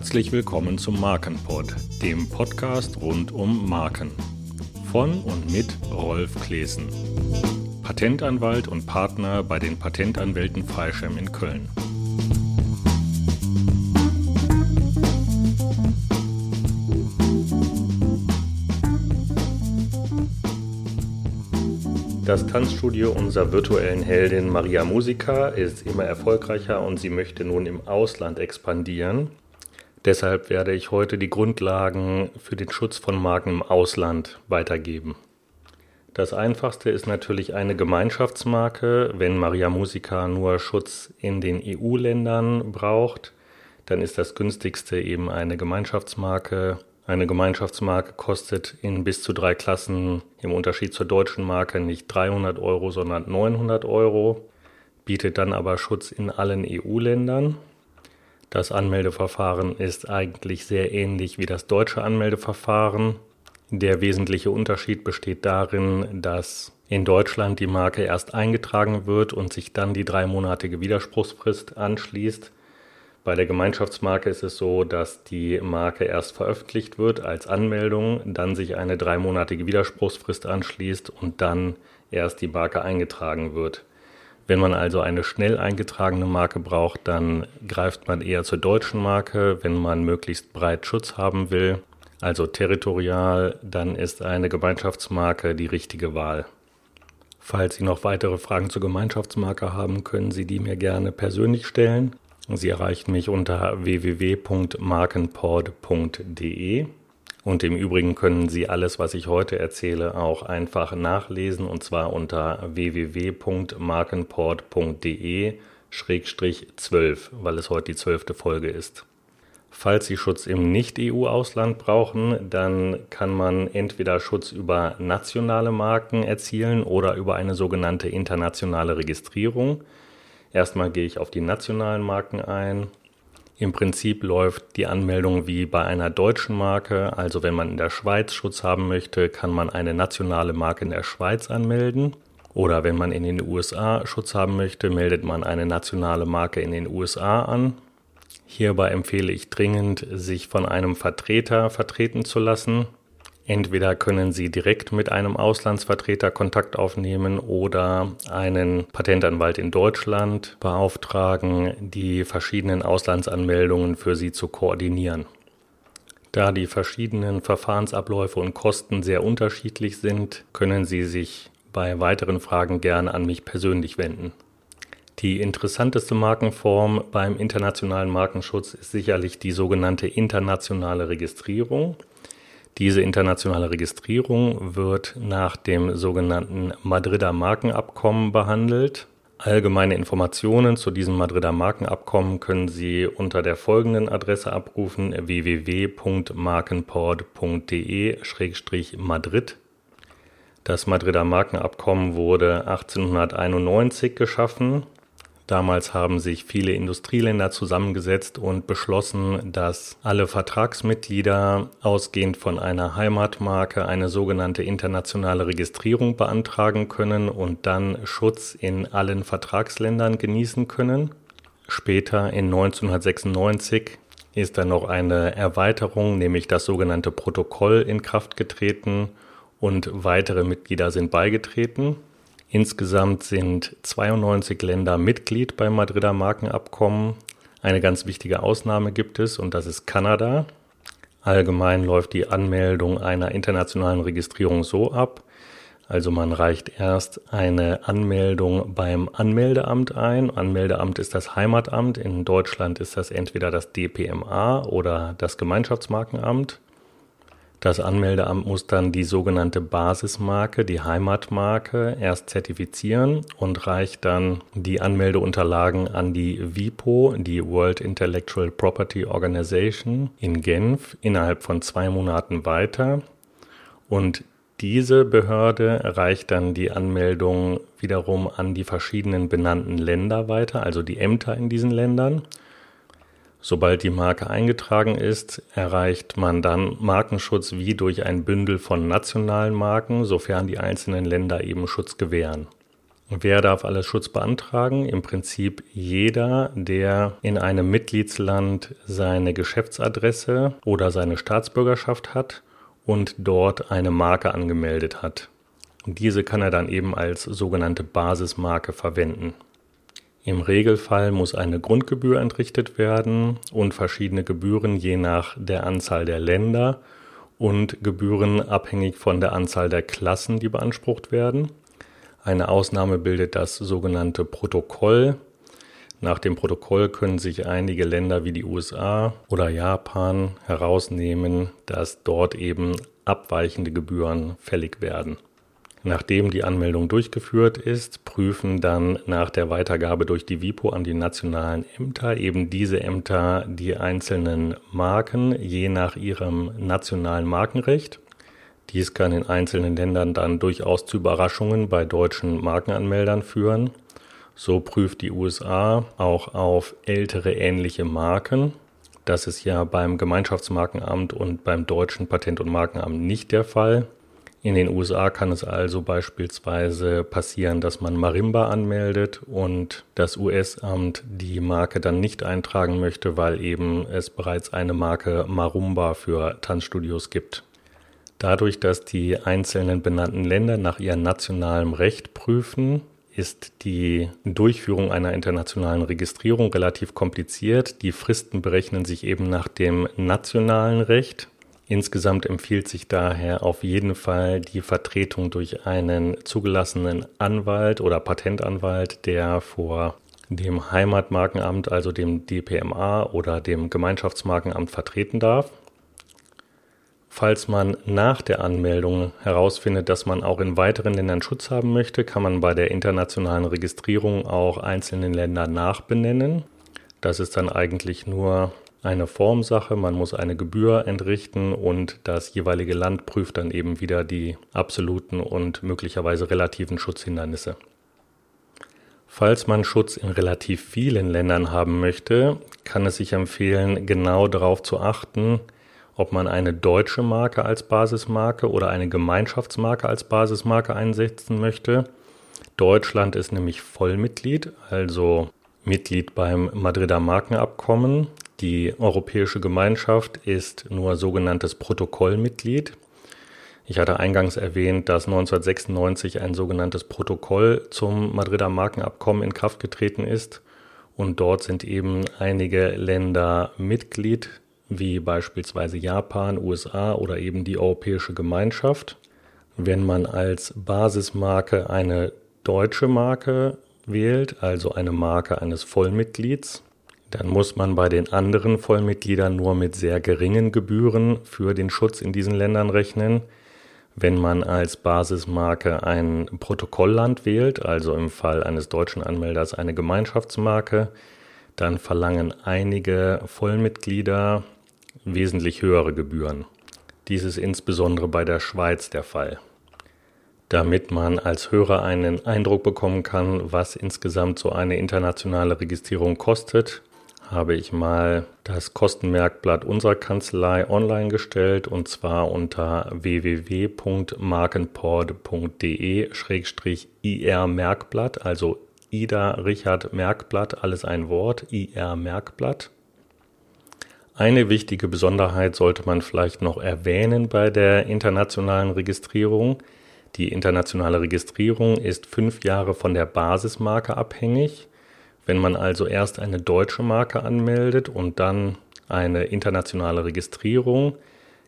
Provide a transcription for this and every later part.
Herzlich willkommen zum Markenpod, dem Podcast rund um Marken. Von und mit Rolf Klesen, Patentanwalt und Partner bei den Patentanwälten Freischem in Köln. Das Tanzstudio unserer virtuellen Heldin Maria Musica ist immer erfolgreicher und sie möchte nun im Ausland expandieren. Deshalb werde ich heute die Grundlagen für den Schutz von Marken im Ausland weitergeben. Das einfachste ist natürlich eine Gemeinschaftsmarke. Wenn Maria Musica nur Schutz in den EU-Ländern braucht, dann ist das günstigste eben eine Gemeinschaftsmarke eine Gemeinschaftsmarke kostet in bis zu drei Klassen im Unterschied zur deutschen Marke nicht 300 Euro, sondern 900 Euro, bietet dann aber Schutz in allen EU-Ländern. Das Anmeldeverfahren ist eigentlich sehr ähnlich wie das deutsche Anmeldeverfahren. Der wesentliche Unterschied besteht darin, dass in Deutschland die Marke erst eingetragen wird und sich dann die dreimonatige Widerspruchsfrist anschließt. Bei der Gemeinschaftsmarke ist es so, dass die Marke erst veröffentlicht wird als Anmeldung, dann sich eine dreimonatige Widerspruchsfrist anschließt und dann erst die Marke eingetragen wird. Wenn man also eine schnell eingetragene Marke braucht, dann greift man eher zur deutschen Marke. Wenn man möglichst breit Schutz haben will, also territorial, dann ist eine Gemeinschaftsmarke die richtige Wahl. Falls Sie noch weitere Fragen zur Gemeinschaftsmarke haben, können Sie die mir gerne persönlich stellen. Sie erreichen mich unter www.markenport.de. Und im Übrigen können Sie alles, was ich heute erzähle, auch einfach nachlesen und zwar unter www.markenport.de-12, weil es heute die zwölfte Folge ist. Falls Sie Schutz im Nicht-EU-Ausland brauchen, dann kann man entweder Schutz über nationale Marken erzielen oder über eine sogenannte internationale Registrierung. Erstmal gehe ich auf die nationalen Marken ein. Im Prinzip läuft die Anmeldung wie bei einer deutschen Marke. Also wenn man in der Schweiz Schutz haben möchte, kann man eine nationale Marke in der Schweiz anmelden. Oder wenn man in den USA Schutz haben möchte, meldet man eine nationale Marke in den USA an. Hierbei empfehle ich dringend, sich von einem Vertreter vertreten zu lassen. Entweder können Sie direkt mit einem Auslandsvertreter Kontakt aufnehmen oder einen Patentanwalt in Deutschland beauftragen, die verschiedenen Auslandsanmeldungen für Sie zu koordinieren. Da die verschiedenen Verfahrensabläufe und Kosten sehr unterschiedlich sind, können Sie sich bei weiteren Fragen gerne an mich persönlich wenden. Die interessanteste Markenform beim internationalen Markenschutz ist sicherlich die sogenannte internationale Registrierung. Diese internationale Registrierung wird nach dem sogenannten Madrider Markenabkommen behandelt. Allgemeine Informationen zu diesem Madrider Markenabkommen können Sie unter der folgenden Adresse abrufen www.markenport.de-madrid. Das Madrider Markenabkommen wurde 1891 geschaffen Damals haben sich viele Industrieländer zusammengesetzt und beschlossen, dass alle Vertragsmitglieder ausgehend von einer Heimatmarke eine sogenannte internationale Registrierung beantragen können und dann Schutz in allen Vertragsländern genießen können. Später in 1996 ist dann noch eine Erweiterung, nämlich das sogenannte Protokoll in Kraft getreten und weitere Mitglieder sind beigetreten. Insgesamt sind 92 Länder Mitglied beim Madrider Markenabkommen. Eine ganz wichtige Ausnahme gibt es und das ist Kanada. Allgemein läuft die Anmeldung einer internationalen Registrierung so ab. Also man reicht erst eine Anmeldung beim Anmeldeamt ein. Anmeldeamt ist das Heimatamt. In Deutschland ist das entweder das DPMA oder das Gemeinschaftsmarkenamt. Das Anmeldeamt muss dann die sogenannte Basismarke, die Heimatmarke, erst zertifizieren und reicht dann die Anmeldeunterlagen an die WIPO, die World Intellectual Property Organization in Genf, innerhalb von zwei Monaten weiter. Und diese Behörde reicht dann die Anmeldung wiederum an die verschiedenen benannten Länder weiter, also die Ämter in diesen Ländern. Sobald die Marke eingetragen ist, erreicht man dann Markenschutz wie durch ein Bündel von nationalen Marken, sofern die einzelnen Länder eben Schutz gewähren. Wer darf alles Schutz beantragen? Im Prinzip jeder, der in einem Mitgliedsland seine Geschäftsadresse oder seine Staatsbürgerschaft hat und dort eine Marke angemeldet hat. Diese kann er dann eben als sogenannte Basismarke verwenden. Im Regelfall muss eine Grundgebühr entrichtet werden und verschiedene Gebühren je nach der Anzahl der Länder und Gebühren abhängig von der Anzahl der Klassen, die beansprucht werden. Eine Ausnahme bildet das sogenannte Protokoll. Nach dem Protokoll können sich einige Länder wie die USA oder Japan herausnehmen, dass dort eben abweichende Gebühren fällig werden. Nachdem die Anmeldung durchgeführt ist, prüfen dann nach der Weitergabe durch die WIPO an die nationalen Ämter eben diese Ämter die einzelnen Marken je nach ihrem nationalen Markenrecht. Dies kann in einzelnen Ländern dann durchaus zu Überraschungen bei deutschen Markenanmeldern führen. So prüft die USA auch auf ältere ähnliche Marken. Das ist ja beim Gemeinschaftsmarkenamt und beim deutschen Patent- und Markenamt nicht der Fall. In den USA kann es also beispielsweise passieren, dass man Marimba anmeldet und das US-Amt die Marke dann nicht eintragen möchte, weil eben es bereits eine Marke Marumba für Tanzstudios gibt. Dadurch, dass die einzelnen benannten Länder nach ihrem nationalen Recht prüfen, ist die Durchführung einer internationalen Registrierung relativ kompliziert. Die Fristen berechnen sich eben nach dem nationalen Recht. Insgesamt empfiehlt sich daher auf jeden Fall die Vertretung durch einen zugelassenen Anwalt oder Patentanwalt, der vor dem Heimatmarkenamt, also dem DPMA oder dem Gemeinschaftsmarkenamt vertreten darf. Falls man nach der Anmeldung herausfindet, dass man auch in weiteren Ländern Schutz haben möchte, kann man bei der internationalen Registrierung auch einzelne Länder nachbenennen. Das ist dann eigentlich nur eine Formsache. Man muss eine Gebühr entrichten und das jeweilige Land prüft dann eben wieder die absoluten und möglicherweise relativen Schutzhindernisse. Falls man Schutz in relativ vielen Ländern haben möchte, kann es sich empfehlen, genau darauf zu achten, ob man eine deutsche Marke als Basismarke oder eine Gemeinschaftsmarke als Basismarke einsetzen möchte. Deutschland ist nämlich Vollmitglied, also Mitglied beim Madrider Markenabkommen. Die Europäische Gemeinschaft ist nur sogenanntes Protokollmitglied. Ich hatte eingangs erwähnt, dass 1996 ein sogenanntes Protokoll zum Madrider Markenabkommen in Kraft getreten ist. Und dort sind eben einige Länder Mitglied wie beispielsweise Japan, USA oder eben die Europäische Gemeinschaft. Wenn man als Basismarke eine deutsche Marke wählt, also eine Marke eines Vollmitglieds, dann muss man bei den anderen Vollmitgliedern nur mit sehr geringen Gebühren für den Schutz in diesen Ländern rechnen. Wenn man als Basismarke ein Protokollland wählt, also im Fall eines deutschen Anmelders eine Gemeinschaftsmarke, dann verlangen einige Vollmitglieder wesentlich höhere Gebühren. Dies ist insbesondere bei der Schweiz der Fall. Damit man als Hörer einen Eindruck bekommen kann, was insgesamt so eine internationale Registrierung kostet, habe ich mal das Kostenmerkblatt unserer Kanzlei online gestellt und zwar unter www.markenport.de-ir Merkblatt, also Ida Richard Merkblatt, alles ein Wort, IR Merkblatt. Eine wichtige Besonderheit sollte man vielleicht noch erwähnen bei der internationalen Registrierung. Die internationale Registrierung ist fünf Jahre von der Basismarke abhängig. Wenn man also erst eine deutsche Marke anmeldet und dann eine internationale Registrierung,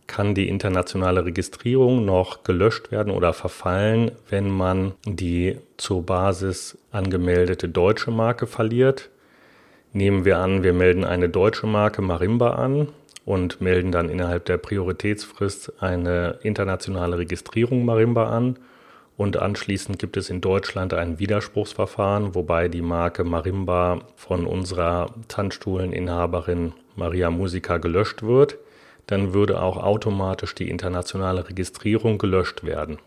kann die internationale Registrierung noch gelöscht werden oder verfallen, wenn man die zur Basis angemeldete deutsche Marke verliert. Nehmen wir an, wir melden eine deutsche Marke Marimba an und melden dann innerhalb der Prioritätsfrist eine internationale Registrierung Marimba an. Und anschließend gibt es in Deutschland ein Widerspruchsverfahren, wobei die Marke Marimba von unserer Tanzstuhleninhaberin Maria Musica gelöscht wird. Dann würde auch automatisch die internationale Registrierung gelöscht werden.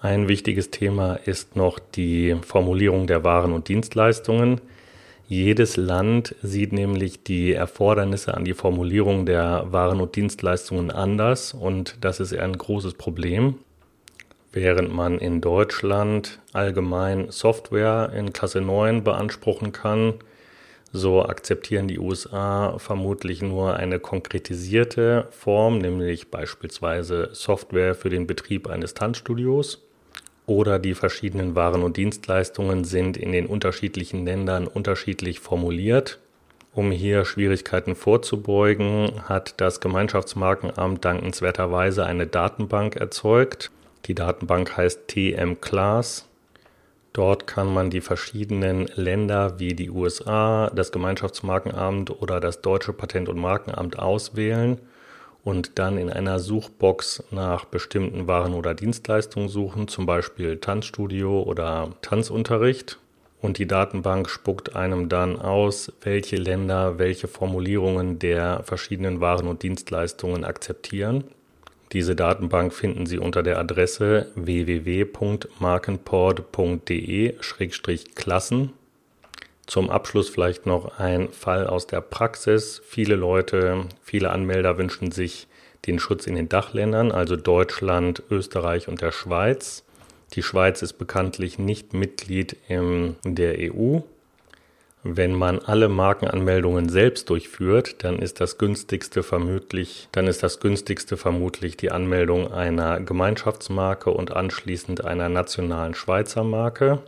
Ein wichtiges Thema ist noch die Formulierung der Waren und Dienstleistungen. Jedes Land sieht nämlich die Erfordernisse an die Formulierung der Waren und Dienstleistungen anders und das ist ein großes Problem. Während man in Deutschland allgemein Software in Klasse 9 beanspruchen kann, so akzeptieren die USA vermutlich nur eine konkretisierte Form, nämlich beispielsweise Software für den Betrieb eines Tanzstudios. Oder die verschiedenen Waren und Dienstleistungen sind in den unterschiedlichen Ländern unterschiedlich formuliert. Um hier Schwierigkeiten vorzubeugen, hat das Gemeinschaftsmarkenamt dankenswerterweise eine Datenbank erzeugt. Die Datenbank heißt TM Class Dort kann man die verschiedenen Länder wie die USA, das Gemeinschaftsmarkenamt oder das deutsche Patent- und Markenamt auswählen und dann in einer Suchbox nach bestimmten Waren oder Dienstleistungen suchen, zum Beispiel Tanzstudio oder Tanzunterricht. Und die Datenbank spuckt einem dann aus, welche Länder welche Formulierungen der verschiedenen Waren und Dienstleistungen akzeptieren. Diese Datenbank finden Sie unter der Adresse www.markenport.de-klassen. Zum Abschluss vielleicht noch ein Fall aus der Praxis. Viele Leute, viele Anmelder wünschen sich den Schutz in den Dachländern, also Deutschland, Österreich und der Schweiz. Die Schweiz ist bekanntlich nicht Mitglied in der EU. Wenn man alle Markenanmeldungen selbst durchführt, dann ist das günstigste vermutlich, dann ist das günstigste vermutlich die Anmeldung einer Gemeinschaftsmarke und anschließend einer nationalen Schweizer Marke.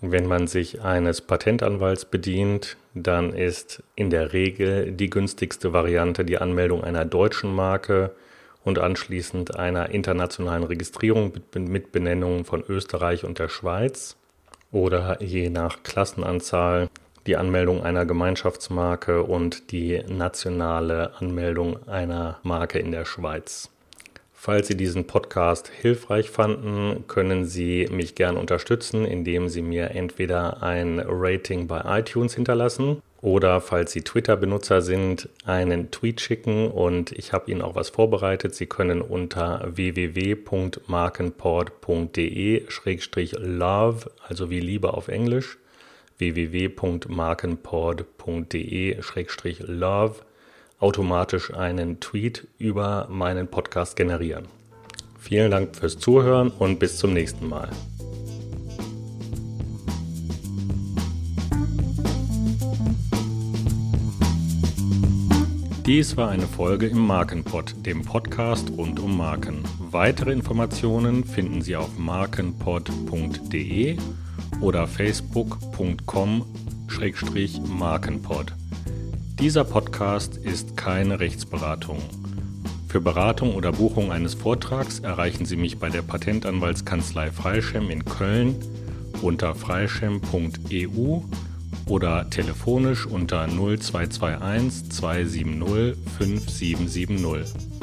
Wenn man sich eines Patentanwalts bedient, dann ist in der Regel die günstigste Variante die Anmeldung einer deutschen Marke und anschließend einer internationalen Registrierung mit Benennungen von Österreich und der Schweiz oder je nach Klassenanzahl die Anmeldung einer Gemeinschaftsmarke und die nationale Anmeldung einer Marke in der Schweiz. Falls Sie diesen Podcast hilfreich fanden, können Sie mich gern unterstützen, indem Sie mir entweder ein Rating bei iTunes hinterlassen oder falls Sie Twitter-Benutzer sind, einen Tweet schicken und ich habe Ihnen auch was vorbereitet. Sie können unter www.markenport.de-love, also wie Liebe auf Englisch, www.markenport.de-love automatisch einen Tweet über meinen Podcast generieren. Vielen Dank fürs Zuhören und bis zum nächsten Mal. Dies war eine Folge im Markenpod, dem Podcast rund um Marken. Weitere Informationen finden Sie auf markenpod.de oder facebook.com-markenpod. Dieser Podcast ist keine Rechtsberatung. Für Beratung oder Buchung eines Vortrags erreichen Sie mich bei der Patentanwaltskanzlei Freischem in Köln unter freischem.eu oder telefonisch unter 0221 270 5770.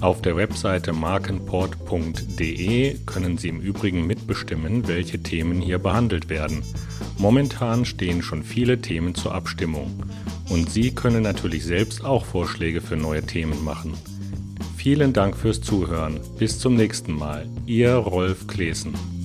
Auf der Webseite markenport.de können Sie im Übrigen mitbestimmen, welche Themen hier behandelt werden. Momentan stehen schon viele Themen zur Abstimmung. Und Sie können natürlich selbst auch Vorschläge für neue Themen machen. Vielen Dank fürs Zuhören. Bis zum nächsten Mal. Ihr Rolf Klesen.